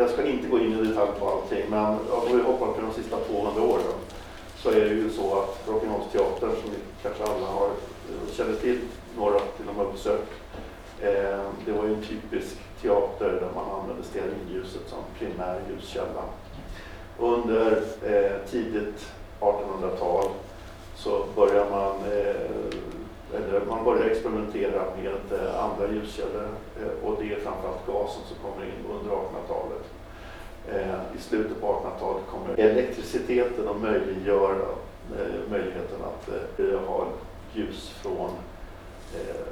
Jag ska inte gå in i detalj på allting, men om vi hoppar på de sista 200 åren så är det ju så att Drottningholmsteatern, som vi kanske alla har, eh, känner till, några till och med besökt, eh, det var ju en typisk teater där man använde stearinljuset som primär ljuskälla. Under eh, tidigt 1800-tal så börjar man, eh, eller man börjar experimentera med eh, andra ljuskällor eh, och det är framförallt gasen som kommer in under 1800-talet. Eh, I slutet på 1800-talet kommer elektriciteten och möjliggör möjligheten att ha ljus från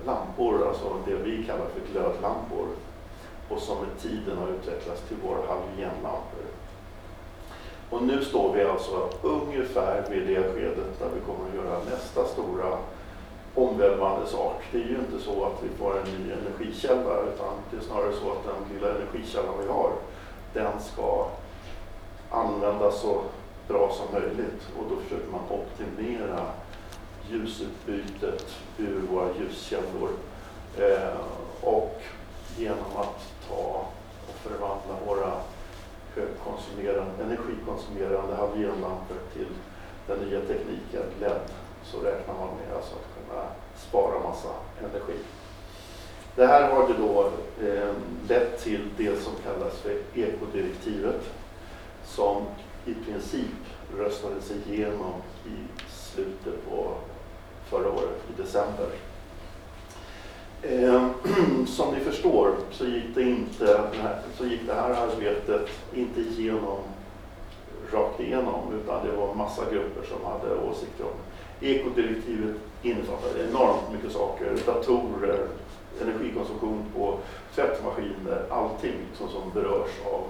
lampor, alltså det vi kallar för glödlampor och som med tiden har utvecklats till våra halogenlampor. Och nu står vi alltså ungefär vid det skedet där vi kommer att göra nästa stora omvälvande sak. Det är ju inte så att vi får en ny energikälla utan det är snarare så att den lilla energikällan vi har, den ska användas så bra som möjligt och då försöker man optimera ljusutbytet ur våra ljuskällor. Eh, och genom att ta och förvandla våra högkonsumerande, energikonsumerande halogenlampor till den nya tekniken LED så räknar man med alltså att spara massa energi. Det här har det då eh, lett till det som kallas för ekodirektivet som i princip röstades igenom i slutet på förra året, i december. Eh, som ni förstår så gick det, inte, så gick det här arbetet inte igenom rakt igenom utan det var massa grupper som hade åsikter om Ekodirektivet innefattar enormt mycket saker, datorer, energikonsumtion på tvättmaskiner, allting som, som berörs av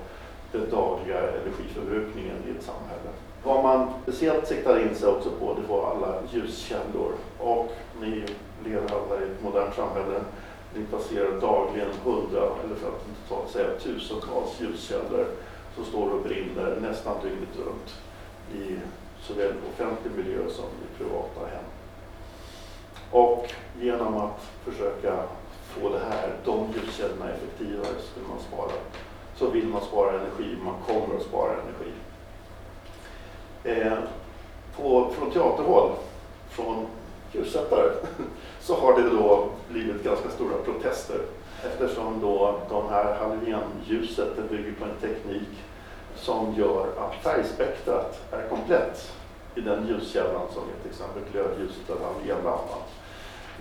den dagliga energiförbrukningen i ett samhälle. Vad man speciellt siktade in sig också på det var alla ljuskällor och ni lever alla i ett modernt samhälle. Ni passerar dagligen hundra, eller för att inte säga tusentals ljuskällor som står och brinner nästan dygnet runt i såväl offentlig miljö som i privata hem. Och genom att försöka få det här, de ljuskällorna effektivare så vill man spara. Så vill man spara energi, man kommer att spara energi. Eh, på, från teaterhåll, från ljussättare, så har det då blivit ganska stora protester eftersom då de här halogenljuset bygger på en teknik som gör att färgspektrat är komplett i den ljuskällan som är till exempel glödljuset eller halogenlampan.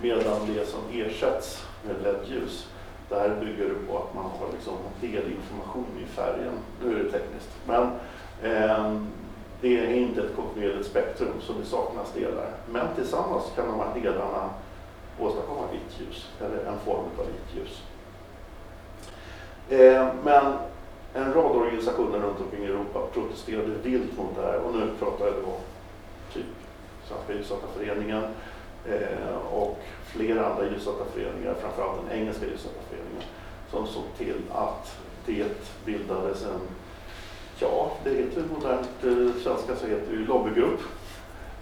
Medan det som ersätts med LED-ljus, där bygger det på att man har liksom delinformation i färgen. Nu är det tekniskt. Men eh, det är inte ett kontinuerligt spektrum så det saknas delar. Men tillsammans kan de här delarna åstadkomma vitt ljus, eller en form av vitt ljus. Eh, men en rad organisationer runt omkring i Europa protesterade vilt mot det här och nu pratar jag då typ Svenska Ljussättarföreningen Eh, och flera andra ljussättarföreningar, framförallt den engelska ljussättarföreningen, som såg till att det bildades en, ja, det heter modernt eh, svenska så heter det lobbygrupp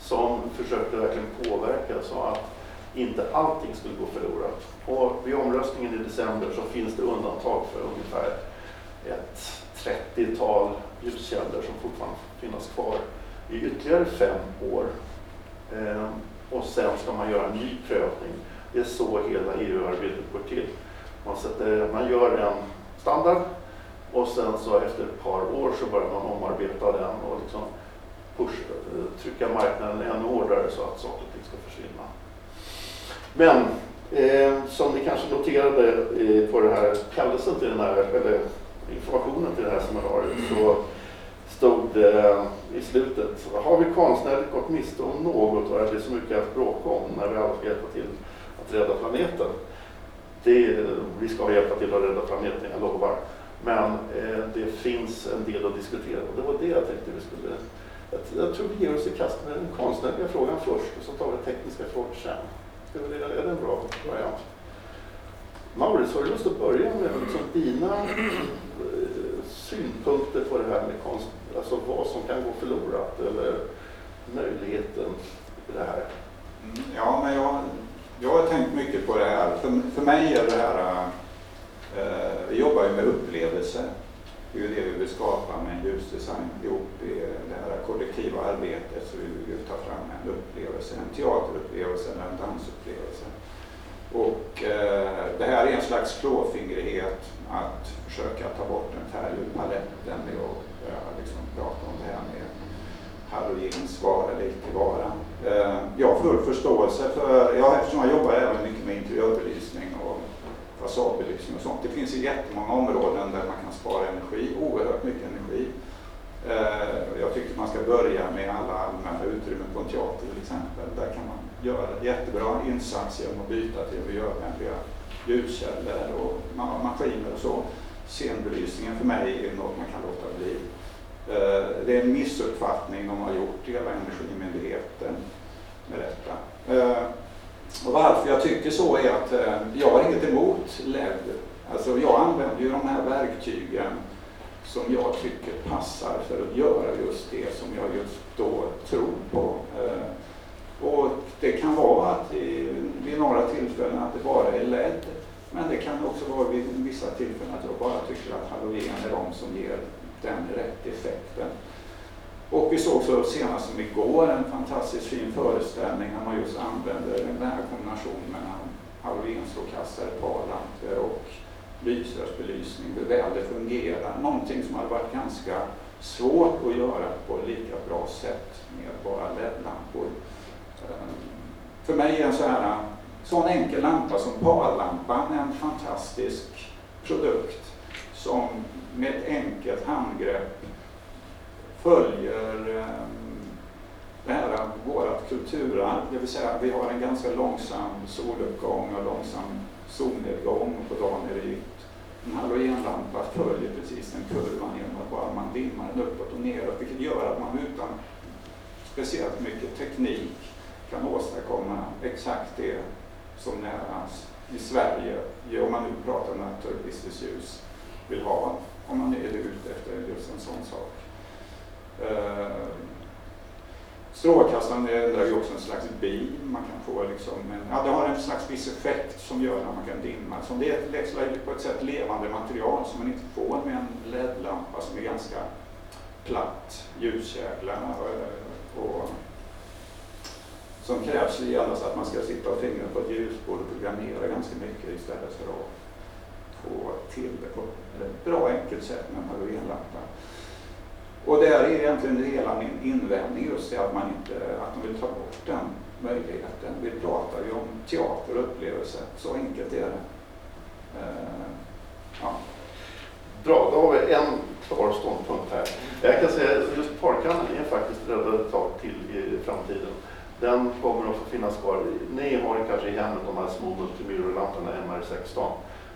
som försökte verkligen påverka så att inte allting skulle gå förlorat. Och vid omröstningen i december så finns det undantag för ungefär ett 30-tal ljuskällor som fortfarande finnas kvar i ytterligare fem år. Ehm, och sen ska man göra en ny prövning. Det är så hela EU-arbetet går till. Man, sätter, man gör en standard och sen så efter ett par år så börjar man omarbeta den och liksom push, eh, trycka marknaden ännu hårdare så att saker och ting ska försvinna. Men eh, som ni kanske noterade eh, på den här kallelsen till den här, eller informationen till det här seminariet så stod det i slutet, har vi konstnärligt gått miste om något och är det så mycket att bråka om när vi alla ska hjälpa till att rädda planeten? Det, eh, vi ska hjälpa till att rädda planeten, jag lovar. Men eh, det finns en del att diskutera och det var det jag tänkte vi skulle... Jag, jag tror vi ger oss i kast med den konstnärliga frågan först och så tar vi tekniska frågor sen. Är det, är det en bra variant? Maurits, har du lust att börja med liksom dina synpunkter på det här med konst, alltså vad som kan gå förlorat eller möjligheten i det här? Mm, ja, men jag, jag har tänkt mycket på det här. För, för mig är det här, eh, eh vi jobbar ju med upplevelser. Det är ju det vi vill skapa med ljusdesign ihop i det här kollektiva arbetet. Så vi vill ta fram en upplevelse, en teaterupplevelse eller en dansupplevelse. Och eh, det här är en slags klåfingrighet att försöka ta bort den här ur paletten att börja liksom prata om det här med halogens vara eller icke vara. Eh, jag har full förståelse för, ja, eftersom jag jobbar även mycket med interiörbelysning och fasadbelysning och sånt. Det finns ju jättemånga områden där man kan spara energi, oerhört mycket energi. Eh, jag tycker man ska börja med alla allmänna utrymmen på en teater till exempel. Där kan man göra jättebra insats genom att byta till miljövänliga ljuskällor och maskiner och så. Scenbelysningen för mig är något man kan låta bli. Eh, det är en missuppfattning de har gjort, hela Energimyndigheten, med detta. Eh, och varför jag tycker så är att eh, jag har inget emot LED. Alltså jag använder ju de här verktygen som jag tycker passar för att göra just det som jag just då tror på. Det kan vara att vid några tillfällen att det bara är LED. Men det kan också vara vid vissa tillfällen att jag bara tycker att halogen är de som ger den rätt effekten. Och vi såg så senast som igår en fantastiskt fin föreställning där man just använder den här kombinationen mellan halogenstrålkastare, parlampor och lysrörsbelysning, hur väl det fungerar. Någonting som hade varit ganska svårt att göra på lika bra sätt med bara LED-lampor. För mig är en sån här sån enkel lampa som parlampan en fantastisk produkt som med ett enkelt handgrepp följer eh, det här vårt kulturarv, det vill säga vi har en ganska långsam soluppgång och långsam solnedgång på dagen är det vitt. En halogenlampa följer precis den kurvan genom att bara man dimmar den uppåt och neråt, vilket gör att man utan speciellt mycket teknik kan åstadkomma exakt det som nära i Sverige, om man nu pratar naturalistiskt ljus, vill ha om man är ute efter just en sån sak. Eh, strålkastaren ändrar ju också en slags beam. Man kan få liksom en, ja, det har en slags viss effekt som gör att man kan dimma. Som det är på ett sätt levande material som man inte får med en LED-lampa som är ganska platt, ljuskägla och, och som krävs endast att man ska sitta och fingra på ett ljusbord och programmera ganska mycket istället för att få till det på ett bra enkelt sätt med en halogenlampa. Och där är egentligen hela min invändning just det att man inte, att de vill ta bort den möjligheten. Vi pratar ju om teater och upplevelse, så enkelt är det. Uh, ja. Bra, då har vi en klar ståndpunkt här. Jag kan säga att just parkannan är faktiskt räddad ett tag till i framtiden. Den kommer att få finnas kvar. Ni har kanske i hemmet de här små multimirrorlamporna MR16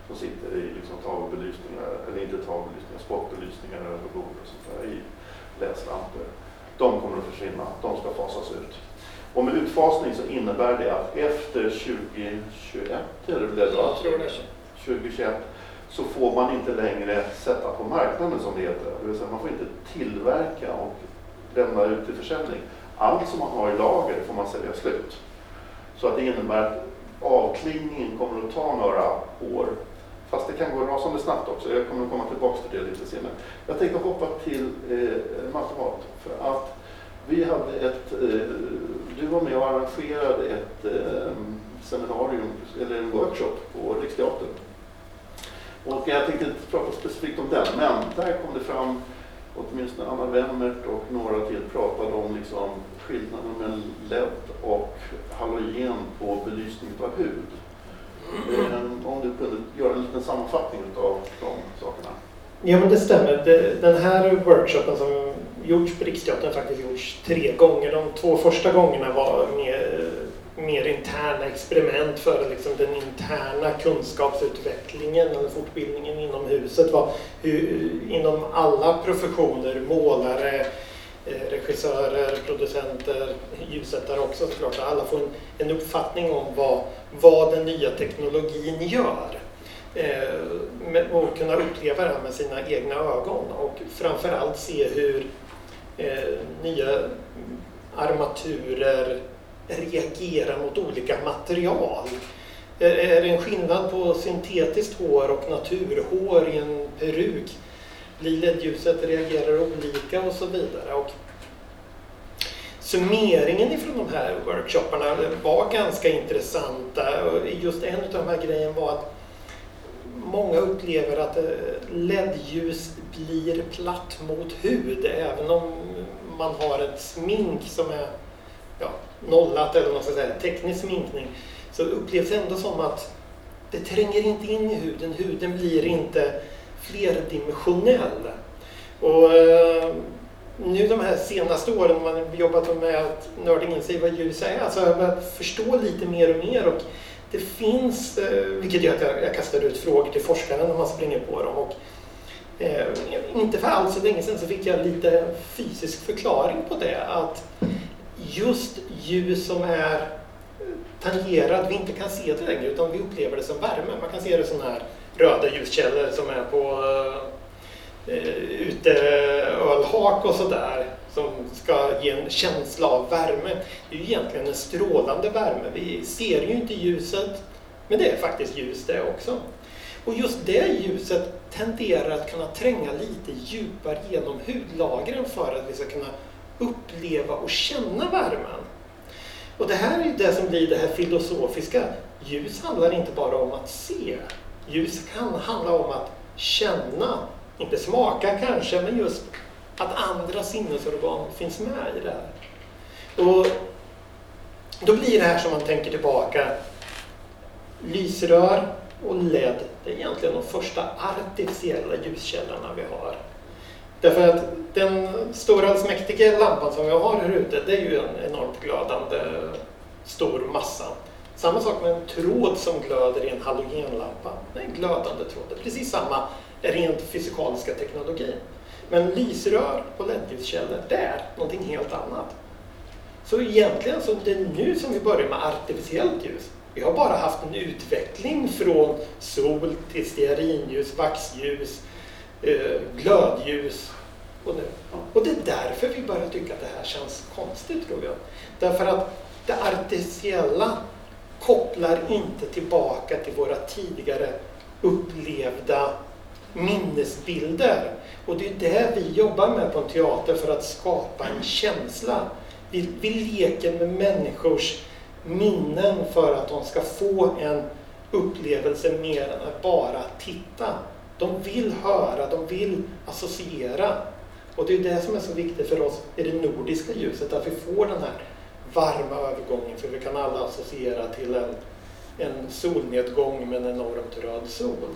som sitter i liksom tavelbelysningar, eller inte tavelbelysningar, spotbelysningar över bord och sånt där, i läslampor. De kommer att försvinna, de ska fasas ut. Och med utfasning så innebär det att efter 2021, eller det Jag tror det. 2021, så får man inte längre sätta på marknaden som det heter. Det vill säga man får inte tillverka och lämna ut till försäljning. Allt som man har i lager får man sälja slut. Så att det innebär att avklingningen kommer att ta några år Fast det kan gå rasande snabbt också. Jag kommer att komma tillbaka till det lite senare. Jag tänkte hoppa till eh, matemat. För att vi hade ett, eh, du var med och arrangerade ett eh, seminarium, eller en workshop på Riksteatern. Och jag tänkte inte prata specifikt om den, men där kom det fram, åtminstone Anna Wemmert och några till pratade om liksom skillnaden mellan LED och halogen på belysning av hud. Ehm, om du kunde göra en liten sammanfattning av de sakerna. Ja men det stämmer. Den här workshopen som gjorts på Riksteatern har faktiskt gjorts tre gånger. De två första gångerna var med mer interna experiment för liksom den interna kunskapsutvecklingen eller fortbildningen inom huset. Var hur, inom alla professioner, målare, eh, regissörer, producenter, ljussättare också såklart. Alla får en, en uppfattning om vad, vad den nya teknologin gör. Eh, och kunna uppleva det här med sina egna ögon och framförallt se hur eh, nya armaturer reagera mot olika material. Är det en skillnad på syntetiskt hår och naturhår i en peruk? Blir LED-ljuset reagerar olika och så vidare. Och summeringen ifrån de här workshopparna var ganska intressanta. Och Just en av de här grejerna var att många upplever att eh, LED-ljus blir platt mot hud även om man har ett smink som är ja, nollat eller vad man ska säga, teknisk sminkning så upplevs det ändå som att det tränger inte in i huden. Huden blir inte flerdimensionell. Och eh, nu de här senaste åren man jobbat med att nörda in sig i vad ljus är så har jag börjat förstå lite mer och mer och det finns, eh, vilket gör att jag, jag kastar ut frågor till forskare när man springer på dem. Och, eh, inte för alls så länge sedan så fick jag lite fysisk förklaring på det. Att just ljus som är eh, tangerat, vi inte kan se det längre utan vi upplever det som värme. Man kan se det som här röda ljuskällor som är på eh, eh, uteölhak och sådär som ska ge en känsla av värme. Det är ju egentligen en strålande värme. Vi ser ju inte ljuset, men det är faktiskt ljus det också. Och just det ljuset tenderar att kunna tränga lite djupare genom hudlagren för att vi ska kunna uppleva och känna värmen. Och det här är ju det som blir det här filosofiska. Ljus handlar inte bara om att se. Ljus kan handla om att känna, inte smaka kanske, men just att andra sinnesorgan finns med i det här. Och då blir det här som man tänker tillbaka. Lysrör och LED, det är egentligen de första artificiella ljuskällorna vi har. Därför att den stora allsmäktige lampan som vi har här ute, det är ju en enormt glödande stor massa. Samma sak med en tråd som glöder i en halogenlampa. Det är en glödande tråd. Det är precis samma rent fysikaliska teknologi. Men lysrör och LED-ljuskällor, det är någonting helt annat. Så egentligen så är nu som vi börjar med artificiellt ljus. Vi har bara haft en utveckling från sol till stearinljus, vaxljus, eh, glödljus och, det, och det är därför vi börjar tycka att det här känns konstigt tror jag. Därför att det artificiella kopplar inte tillbaka till våra tidigare upplevda minnesbilder. Och det är det vi jobbar med på en teater för att skapa en känsla. Vi, vi leker med människors minnen för att de ska få en upplevelse mer än att bara titta. De vill höra, de vill associera. Och det är det som är så viktigt för oss i det nordiska ljuset, att vi får den här varma övergången, för vi kan alla associera till en, en solnedgång med en enormt röd sol.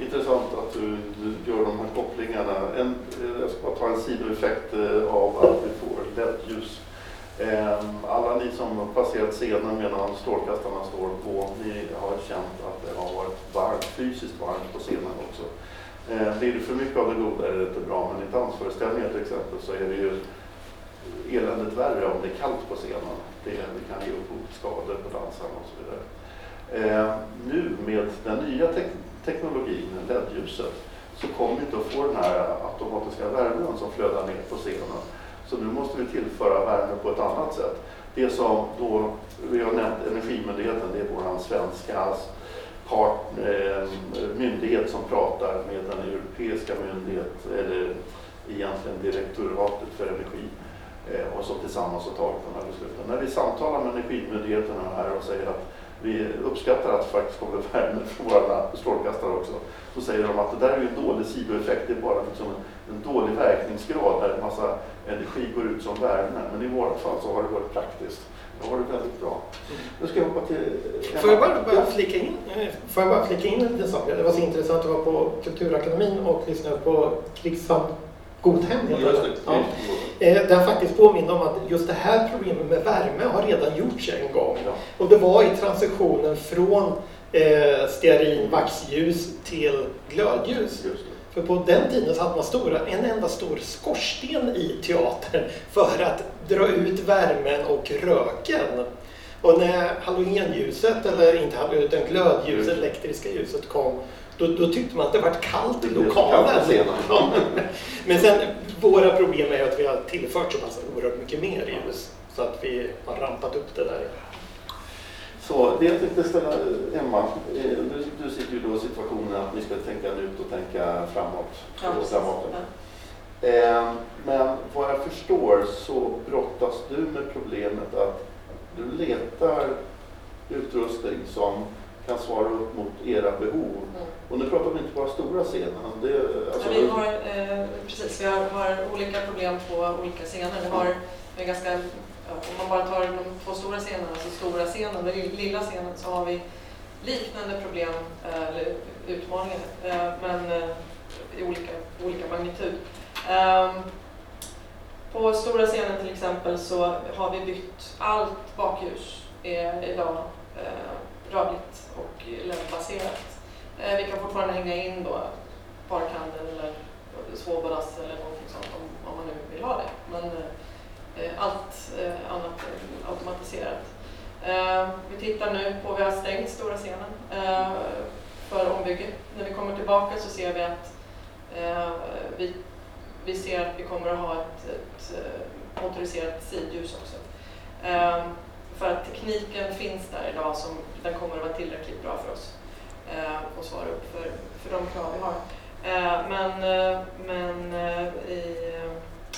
Intressant att du, du gör de här kopplingarna. En, eh, jag ska bara ta en sidoeffekt eh, av att vi får LED-ljus. Ehm, alla ni som har passerat scenen medan strålkastarna står på, ni har känt att det har varit varmt, fysiskt varmt på scenen också. Ehm, blir det för mycket av det goda är det inte bra, men i dansföreställningar till exempel så är det ju eländigt värre om det är kallt på scenen. Det, det kan ge upphov till skador på dansarna och så vidare. Ehm, nu med den nya tek teknologin, LED-ljuset, så kommer vi inte att få den här automatiska värmen som flödar ner på scenen. Så nu måste vi tillföra värme på ett annat sätt. Det som då, vi har nämnt Energimyndigheten, det är vår svenska part, eh, myndighet som pratar med den europeiska myndighet, eller egentligen direktoratet för energi eh, och som tillsammans har tagit de här besluten. När vi samtalar med Energimyndigheten här och säger att vi uppskattar att det faktiskt kommer värme från våra strålkastare också. Så säger de att det där är ju en dålig sidoeffekt, det är bara liksom en, en dålig verkningsgrad där en massa energi går ut som värme. Men i vårt fall så har det varit praktiskt. Det har varit väldigt bra. Nu ska jag hoppa till. Får jag bara, bara flika in, får jag bara flika in en liten sak? Det var så intressant att vara på Kulturakademin och lyssna på Krigshamn Godhem. Just det. det. Ja. Eh, faktiskt påminner om att just det här problemet med värme har redan gjorts en gång. Ja. Och det var i transitionen från eh, stearin vaxljus till glödljus. Just det. För på den tiden så hade man stora, en enda stor skorsten i teatern för att dra ut värmen och röken. Och när halogenljuset, eller inte halogen, utan glödljuset, Mm. elektriska ljuset kom, då, då tyckte man att det var kallt i lokalen. Ja. Men sen, våra problem är att vi har tillfört så pass oerhört mycket mer ljus. Så att vi har rampat upp det där. Så det jag tänkte ställa, Emma, eh, du, du sitter ju då i situationen att ni ska tänka nytt och tänka framåt. Ja, framåt. Ja. Eh, Men vad jag förstår så brottas du med problemet att du letar utrustning som kan svara upp mot era behov. Mm. Och nu pratar vi inte bara stora scenen. Det, alltså, Ja, vi har, eh, precis, vi har, har olika problem på olika scener. Vi har en ganska, om man bara tar de två stora scenerna, alltså stora scenen och den lilla scenen, så har vi liknande problem, eh, eller utmaningar, eh, men eh, i olika, olika magnitud. Ehm, på stora scenen till exempel så har vi bytt allt bakljus är idag rörligt och LED-baserat. Vi kan fortfarande hänga in då parkhandel eller svåbalass eller någonting sånt om, om man nu vill ha det. Men Eh, allt eh, annat är automatiserat. Eh, vi tittar nu på, vi har stängt stora scenen för ombygge. När vi kommer tillbaka så ser vi att vi, vi ser att vi kommer att ha ett, ett motoriserat sidljus också. För att tekniken finns där idag som den kommer att vara tillräckligt bra för oss och svara upp för, för de krav vi har. Men men i,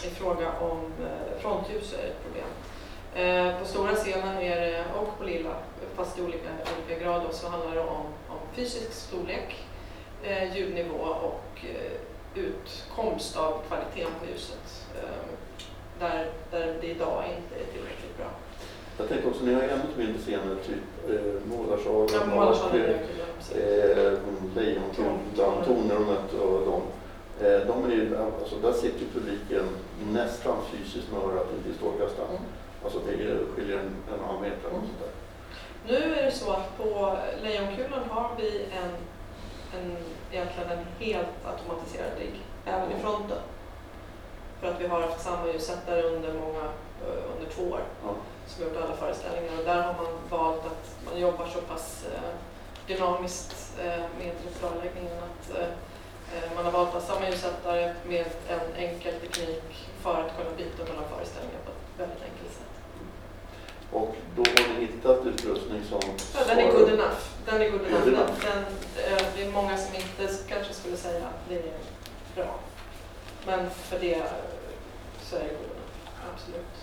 i fråga om eh, frontljus är ett problem. Eh, på stora scenen är det, och på lilla, fast i olika, olika grad, så handlar det om, om fysisk storlek, eh, ljudnivå och utkomst av kvaliteten på ljuset. Där, där det idag inte är tillräckligt bra. Jag tänkte också, ni har ännu mindre scener, typ eh, Målarsalen Ja, och Målarsalen är eh, kul, precis. eh, Lejonkungen, Tornrummet och de. Eh, de är alltså, där sitter publiken nästan fysiskt med örat inte i strålkastaren. Mm. Alltså det skiljer en, en halv meter. Och Mm. sånt där. Nu är det så att på Lejonkulan har vi en, en, egentligen en helt automatiserad rigg, även i fronten. För att vi har haft samma ljussättare under många, eh, under två år, Ja. som gjort alla föreställningar. Och där har man valt att man jobbar så pass eh, dynamiskt med repertoarläggningen att man har valt att samma ljussättare med en enkel teknik för att kunna byta mellan föreställningar på ett väldigt enkelt sätt. Och då har ni hittat utrustning som Ja, den är good enough. Den är good enough. Good Den, enough. den, eh, det är många som inte kanske skulle säga att det är bra. Men för det eh, så är det good enough. Absolut.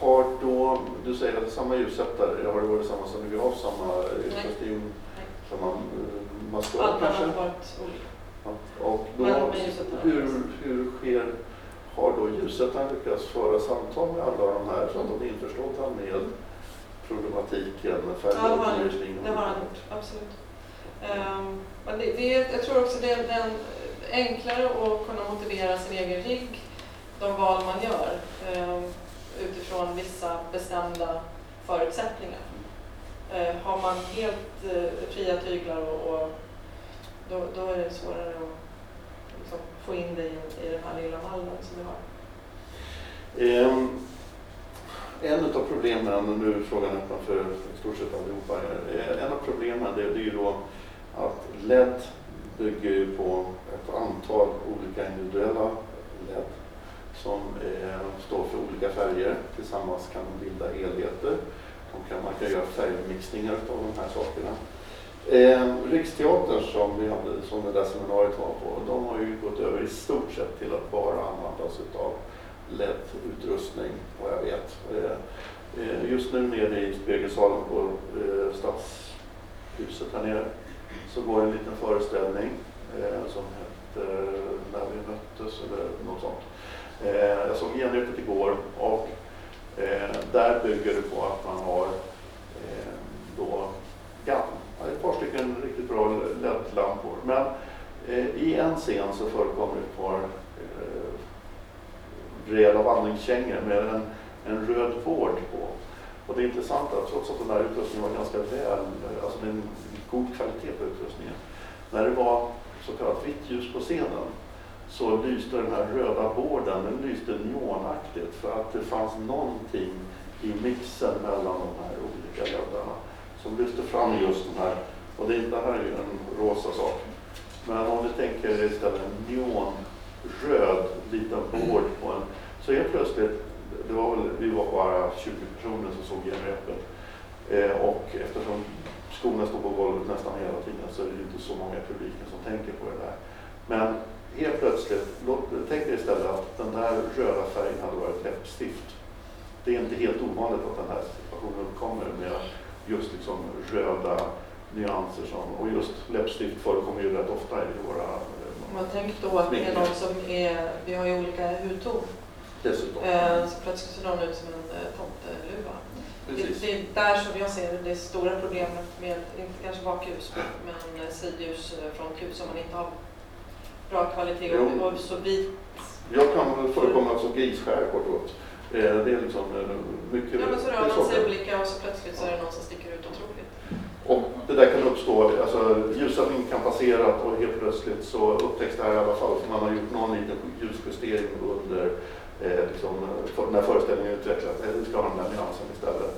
Har då, du säger att det är samma ljussättare, har det varit samma sonograf, samma utrustning, samma eh, Allt kanske? annat har varit olika. Och då, Men hur, hur sker, har då ljussättaren lyckats föra samtal med alla de här så att de är införstådda med problematiken Ja, det har han gjort. Det har han gjort. Absolut. Ehm, men det, det, jag tror också det är den, enklare att kunna motivera sin egen rigg, de val man gör ehm, utifrån vissa bestämda förutsättningar. Eh, har man helt eh, fria tyglar och, och då, då är det svårare att liksom, få in det i, i den här lilla mallen som vi har. Um, en av problemen, och nu är frågan öppen för i stort sett allihopa, eh, en av problemen det, det är ju då att LED bygger ju på ett antal olika individuella LED som eh, står för olika färger. Tillsammans kan de bilda helheter. De kan, man kan göra färgmixningar av de här sakerna. Eh, Riksteatern som, vi hade, som det där seminariet var på, de har ju gått över i stort sett till att bara använda sig av LED-utrustning vad jag vet. Eh, Just nu nere i spegelsalen på eh, Stadshuset här nere så går en liten föreställning eh, som heter När vi möttes eller något sånt. Eh, Jag såg genrepet igår och eh, där bygger det på att man har eh, då GAN, ett par stycken riktigt bra LED-lampor. Men eh, i en scen så förekommer ett par eh, rejäla vandringskängor med en, en röd vård på. Och det intressanta, trots att den här utrustningen var ganska väl, alltså det är en god kvalitet på utrustningen. När det var så kallat vitt ljus på scenen så lyste den här röda borden, den lyste neonaktigt för att det fanns någonting i mixen mellan de här olika LEDarna som lyfte fram just den här, och det, det här är ju en rosa sak. Men om vi tänker istället en neonröd liten bord på en, så helt plötsligt det var väl, vi var bara 20 personer som såg genrepet. Eh, och eftersom skorna står på golvet nästan hela tiden så är det ju inte så många i publiken som tänker på det där. Men helt plötsligt, låt, tänk dig istället att den där röda färgen hade varit läppstift. Det är inte helt ovanligt att den här situationen uppkommer med just liksom röda nyanser som, och just läppstift förekommer ju rätt ofta i våra eh, Om man tänker då att det är någon som är, vi har ju olika hudton, dessutom. eh, så plötsligt ser någon ut som en eh, tomteluva. Det, det är där som jag ser det stora problemet med, inte kanske bakljus, men sidljus, eh, frontljus som man inte har bra kvalitet och, och så vit. Jag kan förekomma som grisskär kort och gott. Eh, Det är liksom eh, mycket... Ja men så rör man så. sig olika och så plötsligt så är det någon som sticker ut otroligt. Och det där kan uppstå, alltså ljusanläggningen kan passera och helt plötsligt så upptäcks det här i alla fall för man har gjort någon liten ljusjustering under eh, liksom, för, när föreställningen utvecklas. Eh, Vi ska ha den där nyansen istället.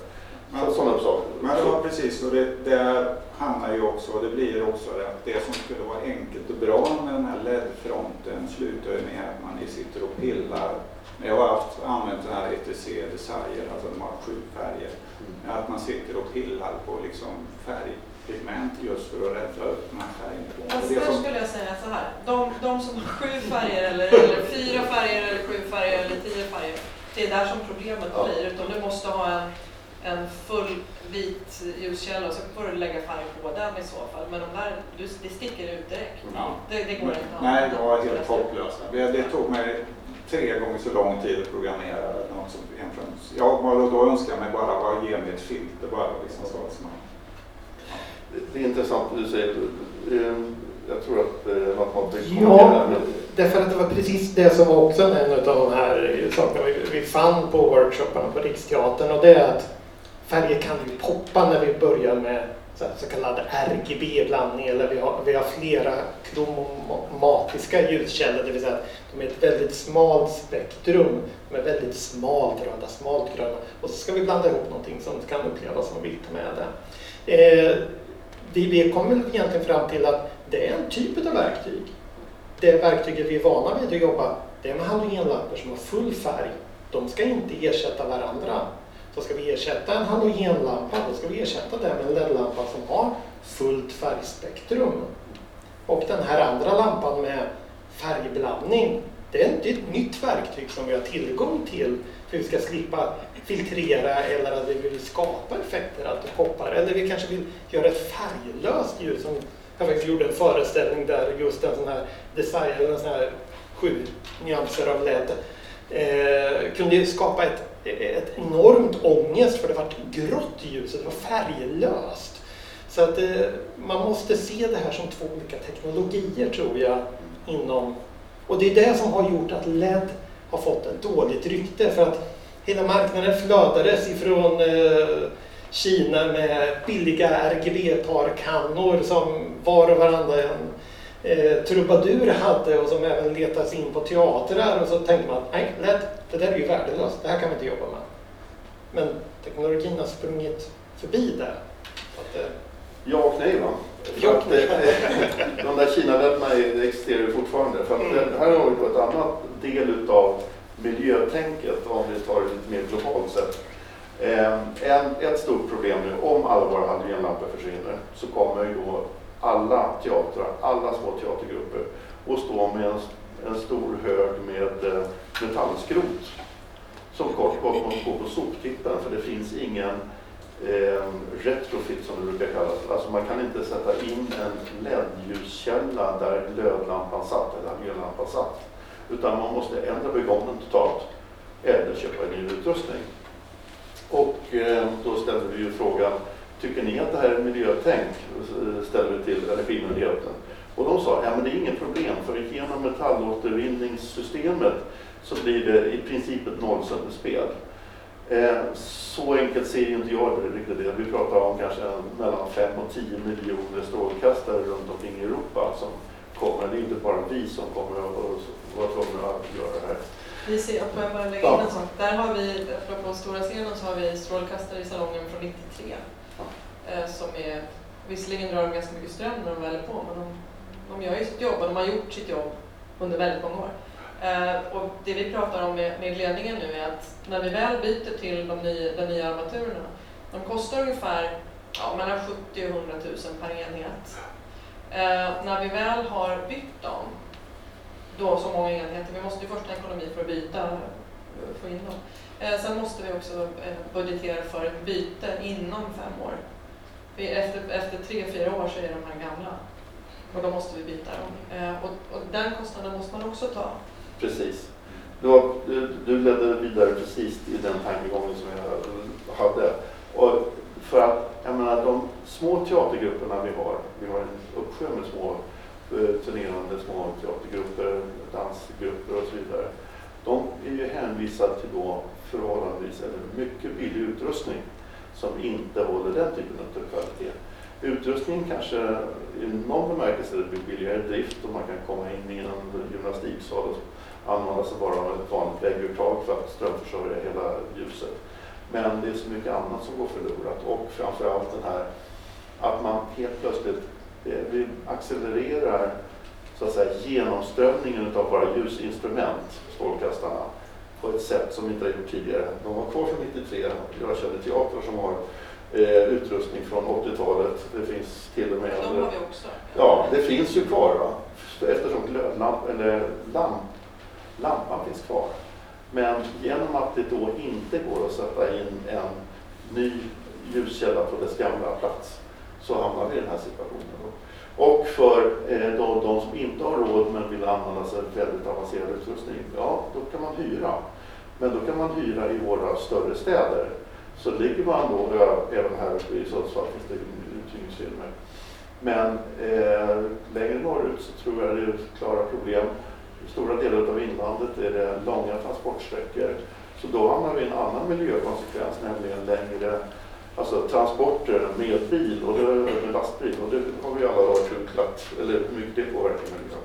Så, Men, sådana saker. men det var precis, och det, där hamnar ju också, och det blir också det att det som skulle vara enkelt och bra med den här LED-fronten slutar ju med att man sitter och pillar. Men jag har haft, använt den här ETC Desire, alltså de har sju färger. Mm. Att man sitter och pillar på liksom färgpigment just för att rädda upp de här färgnivåerna. Fast Det där som- skulle jag säga så här. De, de som har sju färger eller, eller fyra färger eller sju färger eller tio färger. Det är där som problemet Ja. blir. Utan du måste ha en, en full vit ljuskälla och så får du lägga färg på den i så fall. Men de där, du, det sticker ut direkt. Ja. Det, det går inte att Nej, det var helt hopplöst. Det, det tog mig tre gånger så lång tid att programmera något som egentligen... Jag bara, då önskar jag mig bara, bara ge mig ett filter bara. Liksom, så, som man, Det- är intressant det du säger. Eh, Jag tror att eh, matematik Ja, därför att det var precis det som var också en av de här sakerna vi, vi fann på workshopparna på Riksteatern och det är att färger kan ju poppa när vi börjar med så, så kallad RGB-blandning eller vi har, vi har flera kromatiska ljuskällor, det vill säga att de är ett väldigt smalt spektrum, de är väldigt smalt röda, smalt gröna och så ska vi blanda ihop någonting som kan upplevas som vitt med det. Eh, vi, vi kommer egentligen fram till att det är en typ av verktyg. Det verktyget vi är vana vid att jobba, det är med halogenlampor som har full färg. De ska inte ersätta varandra. Då ska vi ersätta en halogenlampa, då ska vi ersätta den med en LED-lampa som har fullt färgspektrum. Och den här andra lampan med färgblandning, det är ett- ett nytt verktyg som vi har tillgång till för vi ska slippa filtrera eller att vi vill skapa effekter, att det poppar. Eller vi kanske vill göra ett färglöst ljus. Som jag faktiskt gjorde en föreställning där just en sån här design, en sån här sju nyanser av LED eh, kunde ju skapa ett, ett enormt ångest för det var grått i ljuset, det var färglöst. Så att eh, man måste se det här som två olika teknologier tror jag inom och det är det som har gjort att LED har fått ett dåligt rykte för att hela marknaden flödades ifrån eh, Kina med billiga RGB-parkannor som var och varandra en eh, trubadur hade och som även letas in på teatrar och så tänkte man nej, LED, det där är ju värdelöst, det här kan vi inte jobba med. Men teknologin har sprungit förbi det. Att, eh, Ja och nej va? För att, eh, de där Kina-länderna existerar ju fortfarande. För att Mm. det här har vi på ett annat del utav miljötänket om vi tar det lite mer globalt sett. Eh, En, ett stort problem nu, om alla våra halogenlampor försvinner, så kommer ju då alla teatrar, alla små teatergrupper och stå med en, en stor hög med eh, metallskrot som kort gott måste gå på soptippen för det finns ingen eh, retrofit som det brukar kallas. Alltså man kan inte sätta in en LED-ljuskälla där glödlampan satt eller halogenlampan satt. Utan man måste ändra begången totalt eller köpa en ny utrustning. Och eh, då ställde vi ju frågan, tycker ni att det här är miljötänk? Ställde vi till Energimyndigheten. Och de sa, ja men det är inget problem för genom metallåtervinningssystemet så blir det i princip ett nollsummespel. Eh, så enkelt ser ju inte jag det riktigt det. Vi pratar om kanske mellan 5 och 10 miljoner strålkastare runt omkring i Europa som kommer. Det är inte bara vi som kommer att vara tvungna att göra det här. Vi ser, får jag bara lägga in en sak? Där har vi, apropå stora scenen, så har vi strålkastare i salongen från 93. Eh, som är, visserligen drar de ganska mycket ström när de väl är på, men de, de gör ju sitt jobb och de har gjort sitt jobb under väldigt många år. Eh, och det vi pratar om med, med ledningen nu är att när vi väl byter till de nya, de nya armaturerna, de kostar ungefär ja, mellan 70 och 100 000 per enhet. Eh, när vi väl har bytt dem, då så många enheter, vi måste ju först ha ekonomi för att byta, eh, få in dem. Eh, sen måste vi också budgetera för ett byte inom fem år. Efter, efter tre, fyra år så är de här gamla och då måste vi byta dem. Eh, och, och den kostnaden måste man också ta. Precis. Du, var, du, du ledde vidare precis i den tankegången som jag hade. Och för att, jag menar, de små teatergrupperna vi har, vi har en uppsjö med små eh, turnerande små teatergrupper, dansgrupper och så vidare. De är ju hänvisade till då förhållandevis eller mycket billig utrustning som inte håller den typen av kvalitet. Utrustningen kanske i någon bemärkelse blir billigare i drift och man kan komma in i en gymnastiksal och använda sig bara av ett vanligt vägguttag för att strömförsörja hela ljuset. Men det är så mycket annat som går förlorat och framförallt den här att man helt plötsligt eh, vi accelererar så att säga, genomströmningen av våra ljusinstrument, strålkastarna, på ett sätt som vi inte har gjort tidigare. De var kvar från 93. Jag känner teater som har eh, utrustning från 80-talet. Det finns till och med... De har vi också. Ja, det finns ju kvar va? eftersom glödlamp, eller lamp, lampan finns kvar. Men genom att det då inte går att sätta in en ny ljuskälla på dess gamla plats så hamnar vi i den här situationen. Och för eh, de, de som inte har råd men vill använda sig av väldigt avancerad utrustning, ja då kan man hyra. Men då kan man hyra i våra större städer. Så ligger man då, även här uppe i Sundsvall finns det uthyrningsfirmor. Men eh, längre norrut så tror jag det är klara problem. I stora delar av inlandet är det långa transportsträckor. Så då hamnar vi i en annan miljökonsekvens, nämligen längre alltså, transporter med bil och det, med lastbil. Och det har vi alla hört hur, glatt, eller hur mycket det påverkar miljön.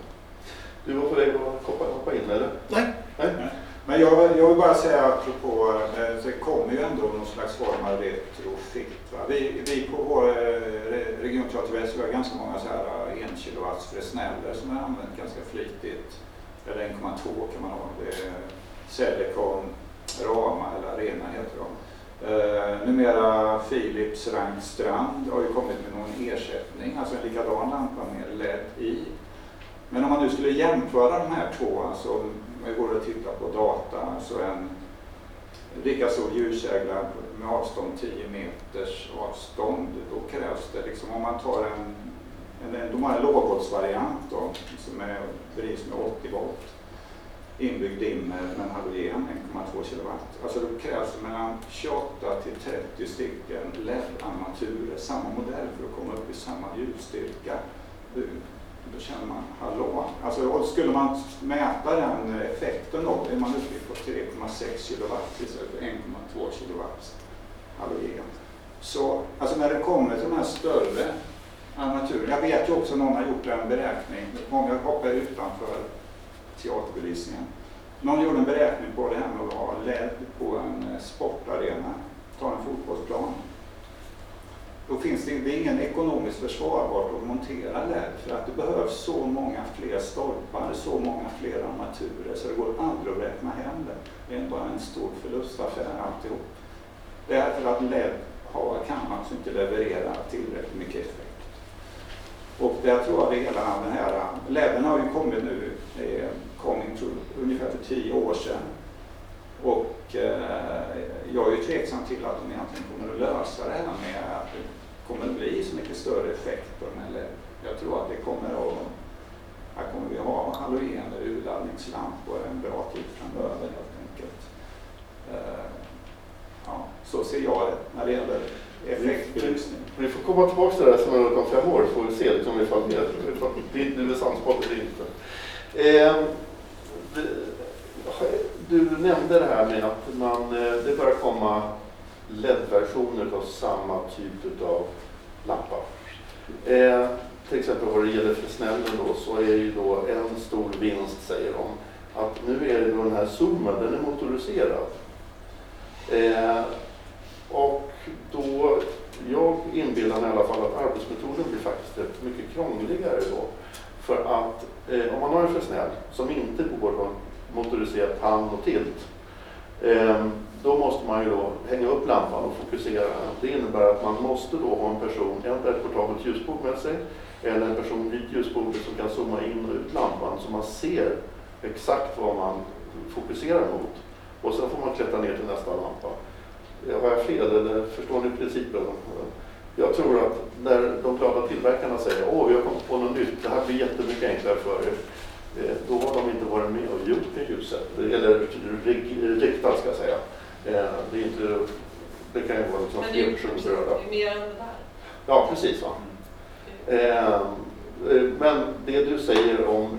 Du var på väg att hoppa, hoppa in eller? Nej. Nej? Men jag, jag vill bara säga apropå, eh, det kommer ju ändå någon slags form av retrofit. Va? Vi, vi på vår eh, regionteater Väst har ganska många så här 1 kW Fresneller som är använt ganska flitigt. Eller 1,2 kan man ha. Det är Celecom, Rama eller Arena heter de. Uh, numera Philips Rank Strand har ju kommit med någon ersättning, alltså en likadan lampa med LED i. Men om man nu skulle jämföra de här två, alltså om vi går och tittar på data, så en lika stor ljuskägla med avstånd 10 meters avstånd, då krävs det liksom, om man tar en, en, de har en lågvoltsvariant då, som är, drivs med 80 volt, inbyggd dimmer med en halogen 1,2 kW. Alltså det krävs mellan 28 till 30 stycken LED-armaturer, samma modell för att komma upp i samma ljusstyrka. Då känner man, hallå? Alltså, och skulle man mäta den effekten då, är man uppe på 3,6 kW istället för 1,2 kW halogen. Så alltså när det kommer till de här större armaturerna, jag vet ju också någon har gjort en beräkning, många hoppar utanför teaterbelysningen. Någon gjorde en beräkning på det här med att ha LED på en eh, sportarena, ta en fotbollsplan då finns det, det är ingen ekonomiskt försvarbart att montera LED för att det behövs så många fler stolpar, så många fler armaturer så det går aldrig att räkna hem det. Det är bara en stor förlustaffär alltihop. Därför att LED har, kan alltså inte leverera tillräckligt mycket effekt. Och där tror jag det hela den här, eh, LEDen har ju kommit nu, kom ungefär för tio år sedan. Och eh, jag är ju tveksam till att de egentligen kommer att lösa det här med att det kommer att bli så mycket större effekt på den här LED. Jag tror att det kommer att, här kommer vi ha halogen urladdningslampor en bra tid framöver helt enkelt. Eh, ja, så ser jag det när det gäller effektbelysning. Vi får komma tillbaka till det här som om fem år så får vi se liksom, ifall det, ifall det är sannspått eller inte. Eh, du nämnde det här med att man, eh, det börjar komma LED-versioner av samma typ av lampa. Eh, till exempel vad det gäller Fresnellen då så är ju då en stor vinst säger de att nu är det då den här zoomen, den är motoriserad. Eh, och då, jag inbillar mig i alla fall att arbetsmetoden blir faktiskt rätt mycket krångligare då. För att eh, om man har en Fresnel som inte går motoriserat hand och tilt. eh, Då måste man ju då hänga upp lampan och fokusera. Det innebär att man måste då ha en person, en ett portabelt ljusbord med sig eller en person vid ljusbordet som kan zooma in och ut lampan så man ser exakt vad man fokuserar mot. Och sen får man klättra ner till nästa lampa. Eh, har jag fel eller förstår ni principen? Jag tror att när de glada tillverkarna säger åh, vi har kommit på något nytt, det här blir jättemycket enklare för er. Eh, Då har de inte varit med och gjort en ljuset, eller riktad ska jag säga. Eh, Det, är inte, det kan ju vara liksom det det är mer än det där. Ja, precis. Va? Eh, Men det du säger om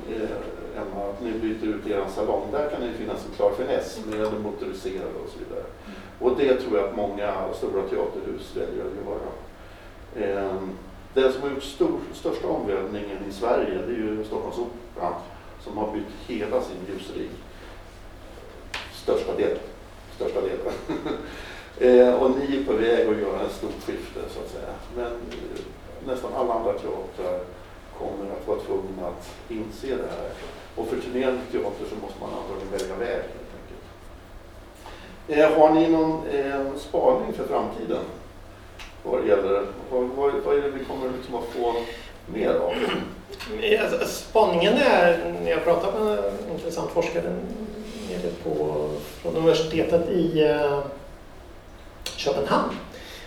Emma, att ni byter ut er salong, där kan det finnas en klar finess med det motoriserade och så vidare. Och det tror jag att många stora teaterhus väljer att göra. Ehm, den som har gjort stor, största omvälvningen i Sverige, det är ju Stockholmsoperan, som har bytt hela sin ljusrik. Största delen. Största delen. Eh, och ni är på väg att göra en stort skifte så att säga. Men eh, nästan alla andra teatrar kommer att vara tvungna att inse det här. Och för turnerande teater så måste man antagligen välja väg helt enkelt. Eh, har ni någon eh, spaning för framtiden? Vad gäller, vad, vad, vad är det vi kommer liksom att få mer av? Alltså, Spaningen är, när jag pratar med en intressant forskare nere på, från universitetet i eh, Köpenhamn.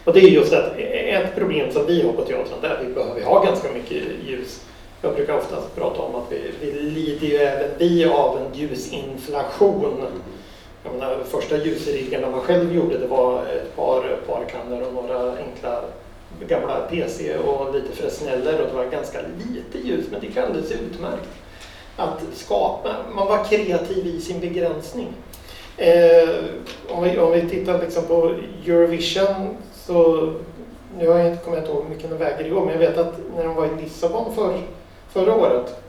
Och det är just att ett problem som vi har på teatern det är att vi behöver ha ganska mycket ljus. Jag brukar ofta prata om att vi, vi lider ju även vi av en ljusinflation. Jag menar, första ljusriggarna man själv gjorde det var ett par parkannor och några enkla gamla PC och lite fresneller och det var ganska lite ljus men det gick alldeles utmärkt att skapa. Man var kreativ i sin begränsning. Eh, om, vi, om vi tittar liksom på Eurovision så, nu har jag inte kommit ihåg hur mycket de väger i år, men jag vet att när de var i Lissabon för, förra året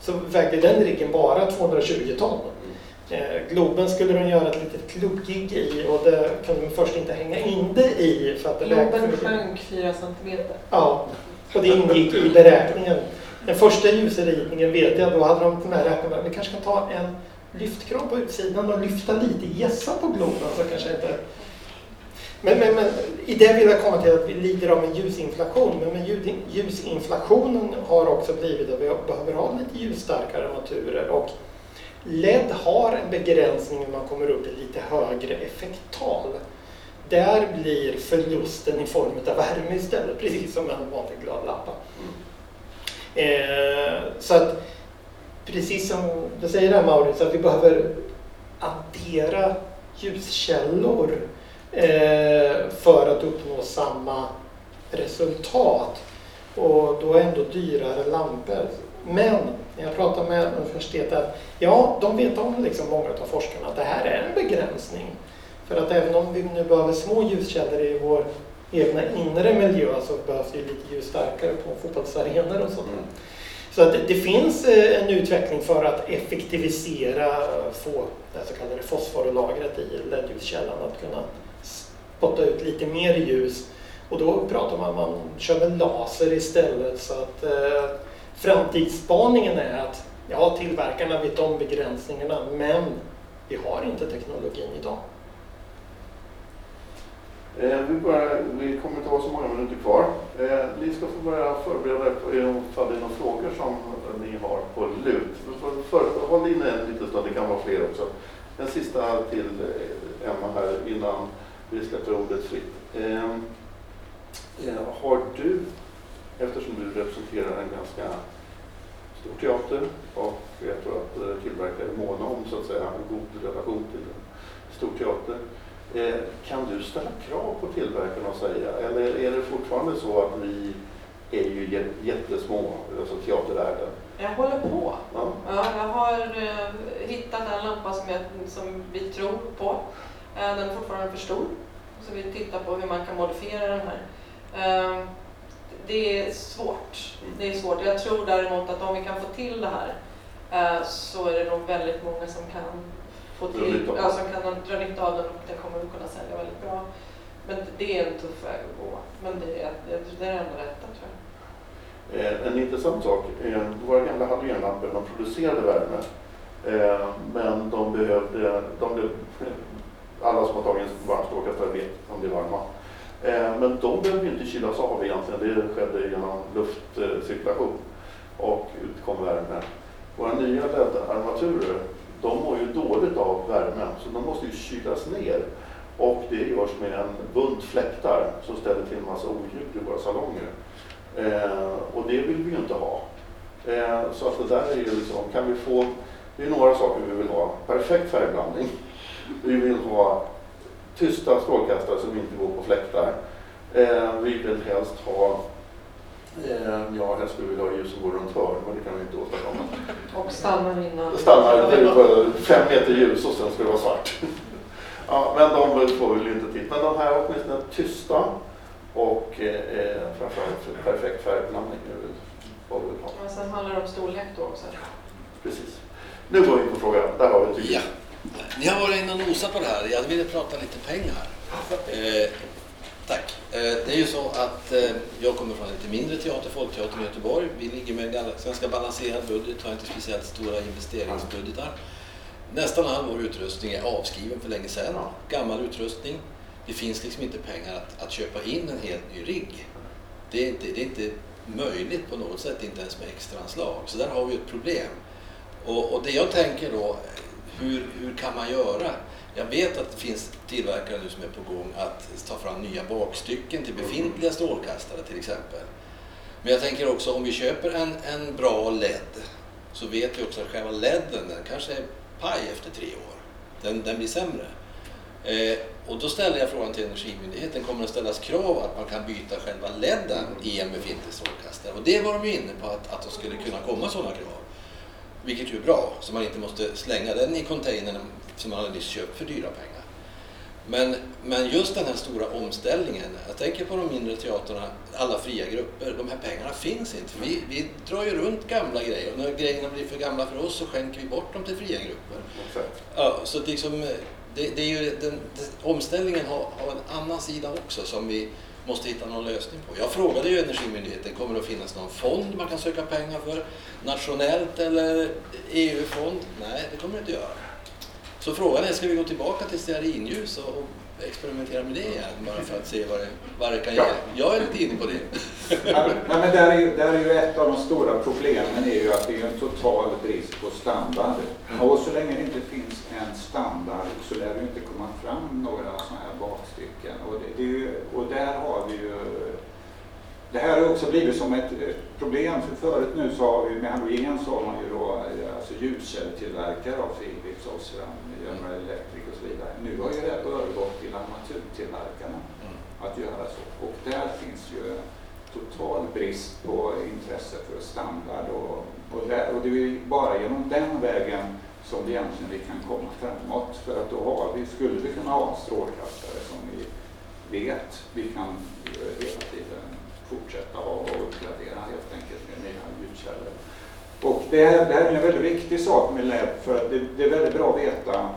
så vägde den riggen bara 220 ton. Eh, Globen skulle de göra ett litet klubbgig i och det kunde de först inte hänga in det i för att det Globen sjönk fyra centimeter. Ja, och det ingick i beräkningen. Den första ljusritningen vet jag, då hade de med räknat med vi kanske kan ta en lyftkran på utsidan och lyfta lite gässa på Globen så kanske inte... Men, men, men i det vill jag komma till att vi lider av en ljusinflation. Men ljud- ljusinflationen har också blivit att vi behöver ha lite ljusstarkare armaturer. Och LED har en begränsning när man kommer upp i lite högre effekttal. Där blir förlusten i form av värme istället, precis som en vanlig glödlampa. Eh, så att, precis som du säger där Maurits, att vi behöver addera ljuskällor eh, för att uppnå samma resultat. Och då är ändå dyrare lampor. Men när jag pratar med universitetet, ja de vet om, liksom många av forskarna, att det här är en begränsning. För att även om vi nu behöver små ljuskällor i vår egna inre miljö så behövs det ju lite ljusstarkare på fotbollsarenor och sånt. Mm. Så att det, det finns eh, en utveckling för att effektivisera, få det så kallade fosforlagret i LED-ljuskällan, att kunna spotta ut lite mer ljus. Och då pratar man om att man kör med laser istället. Så att eh, framtidsspaningen är att ja, tillverkarna vet om begränsningarna men vi har inte teknologin idag. Eh, vi, börjar, vi kommer inte ha så många minuter kvar. Eh, ni ska få börja förbereda er på ifall det är några frågor som ni har på lut. För, för, håll inne en liten stund, det kan vara fler också. En sista till eh, Emma här innan vi släpper ordet fritt. Eh, eh har du, eftersom du representerar en ganska stor teater och jag tror att eh, tillverkare är måna om så att säga en god relation till en stor teater. Eh, Kan du ställa krav på tillverkarna och säga, eller är det fortfarande så att vi är ju jä- jättesmå, alltså teatervärlden? Jag håller på. Ja. Ja, jag har eh, hittat en lampa som, jag, som vi tror på. Eh, den är fortfarande för stor. Så vi tittar på hur man kan modifiera den här. Det är svårt. Det är svårt. Jag tror däremot att om vi kan få till det här eh, så är det nog väldigt många som kan få till, ja, som kan dra nytta av den och den kommer vi kunna sälja väldigt bra. Men det är en tuff väg att gå. Men det är det, det är det enda rätta tror jag. Eh, En intressant sak, eh, våra gamla halogenlampor de producerade värme. Eh, Men blev det, de alla som har tagit en varm strålkastare vet att de blir varma. Eh, men de behöver ju inte kylas av egentligen, det skedde genom luftcirkulation och utkom värme. Våra nya LED-armaturer, de mår ju dåligt av värmen så de måste ju kylas ner. Och det görs med en bunt fläktar som ställer till en massa oljud i våra salonger. Eh, och det vill vi ju inte ha. Eh, så att det där är ju liksom, kan vi få, det är några saker vi vill ha. Perfekt färgblandning. Vi vill ha tysta strålkastare som inte går på fläktar. Eh, vi vill helst ha, eh, ja helst skulle vi vilja ha ljus som går runt hörn, men det kan vi inte åstadkomma. Och stannar innan. Stannar det på fem meter ljus och sen ska det vara svart. Ja, men de får vi väl inte till. Men de här åtminstone tysta och eh, framförallt för perfekt färgblandning är väl vad vi vill ha. Men sen handlar det om storlek då också. Precis. Nu går vi in på frågan. Där har vi tydligt. Ja. Ni har varit inne och nosat på det här. Jag ville prata lite pengar. Eh, tack. Eh, det är ju så att eh, jag kommer från en lite mindre teater, Folkteatern i Göteborg. Vi ligger med en ganska balanserad budget, har inte speciellt stora investeringsbudgetar. Nästan all vår utrustning är avskriven för länge sedan. Gammal utrustning. Det finns liksom inte pengar att, att köpa in en helt ny rigg. Det är, inte, det är inte möjligt på något sätt, inte ens med extraanslag. Så där har vi ett problem. Och, och det jag tänker då, hur, hur kan man göra? Jag vet att det finns tillverkare nu som är på gång att ta fram nya bakstycken till befintliga strålkastare till exempel. Men jag tänker också om vi köper en, en bra LED så vet vi också att själva LEDen den kanske är paj efter tre år. Den, den blir sämre. Eh, och då ställer jag frågan till Energimyndigheten, kommer det att ställas krav att man kan byta själva LEDen i en befintlig strålkastare? Och det var de ju inne på att, att det skulle kunna komma sådana krav. Vilket ju är bra, så man inte måste slänga den i containern som man nyss köpt för dyra pengar. Men, men just den här stora omställningen, jag tänker på de mindre teaterna, alla fria grupper, de här pengarna finns inte. Vi, vi drar ju runt gamla grejer och när grejerna blir för gamla för oss så skänker vi bort dem till fria grupper. Exakt. Ja, så det, liksom, det, det är ju den, det, omställningen har, har en annan sida också som vi måste hitta någon lösning på. Jag frågade ju Energimyndigheten, kommer det att finnas någon fond man kan söka pengar för? Nationellt eller EU-fond? Nej, det kommer det inte göra. Så frågan är, ska vi gå tillbaka till stearinljus och och experimentera med det igen bara för att se vad det, vad det kan ge? Jag är lite inne på det. Ja, men där, är ju, där är ju ett av de stora problemen är ju att det är en total brist på standard. Och så länge det inte finns en standard så lär det inte komma fram några sådana här bakstycken. Och, det, det ju, och där har vi ju... Det här har också blivit som ett ett problem för förut nu så har vi med halogen så har man ju då eh, alltså ljuskälltillverkare av Philips, Osram, General Electric så vidare. Nu har ju det övergått till armaturtillverkarna att göra så. Och där finns ju total brist på intresse för standard och, och, där, och det är bara genom den vägen som vi egentligen vi kan komma framåt. För att då har vi, skulle vi kunna ha strålkastare som vi vet vi kan eh, hela tiden fortsätta ha och uppgradera helt enkelt med nya ljudkällor. Och det här, det här är en väldigt viktig sak med LED för att det, det är väldigt bra att veta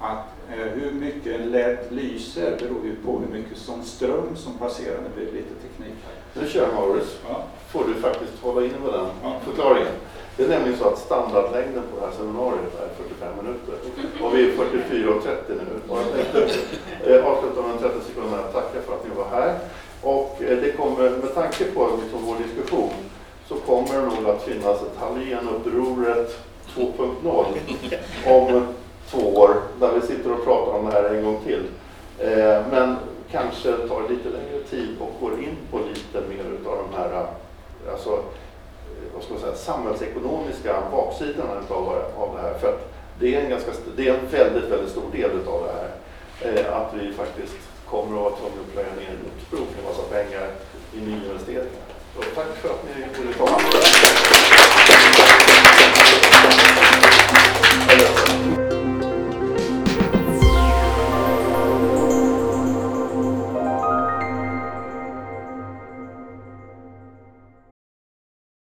att eh, hur mycket en LED lyser beror ju på hur mycket som ström som passerar. Det blir lite teknik här. Nu kör Maurits. Ja. Får du faktiskt hålla inne med den Ja. förklaringen. Det är nämligen så att standardlängden på det här seminariet är 45 minuter. Och vi är 44.30 nu. Och jag tänkte eh, avsluta med en 30 sekunder med att tacka för att ni var här. Och eh, det kommer, med tanke på liksom vår diskussion, så kommer det nog att finnas ett Halogenupproret 2.0 om två år, där vi sitter och pratar om det här en gång till. Eh, men kanske tar lite längre tid och går in på lite mer utav de här alltså, eh, vad ska man säga, samhällsekonomiska baksidorna utav, av det här. För att det är en, ganska, det är en väldigt, väldigt stor del utav det här. Eh, att vi faktiskt kommer att vara tvungna att plöja ner en utbro med massa pengar i nyinvesteringar. Så tack för att ni ville komma.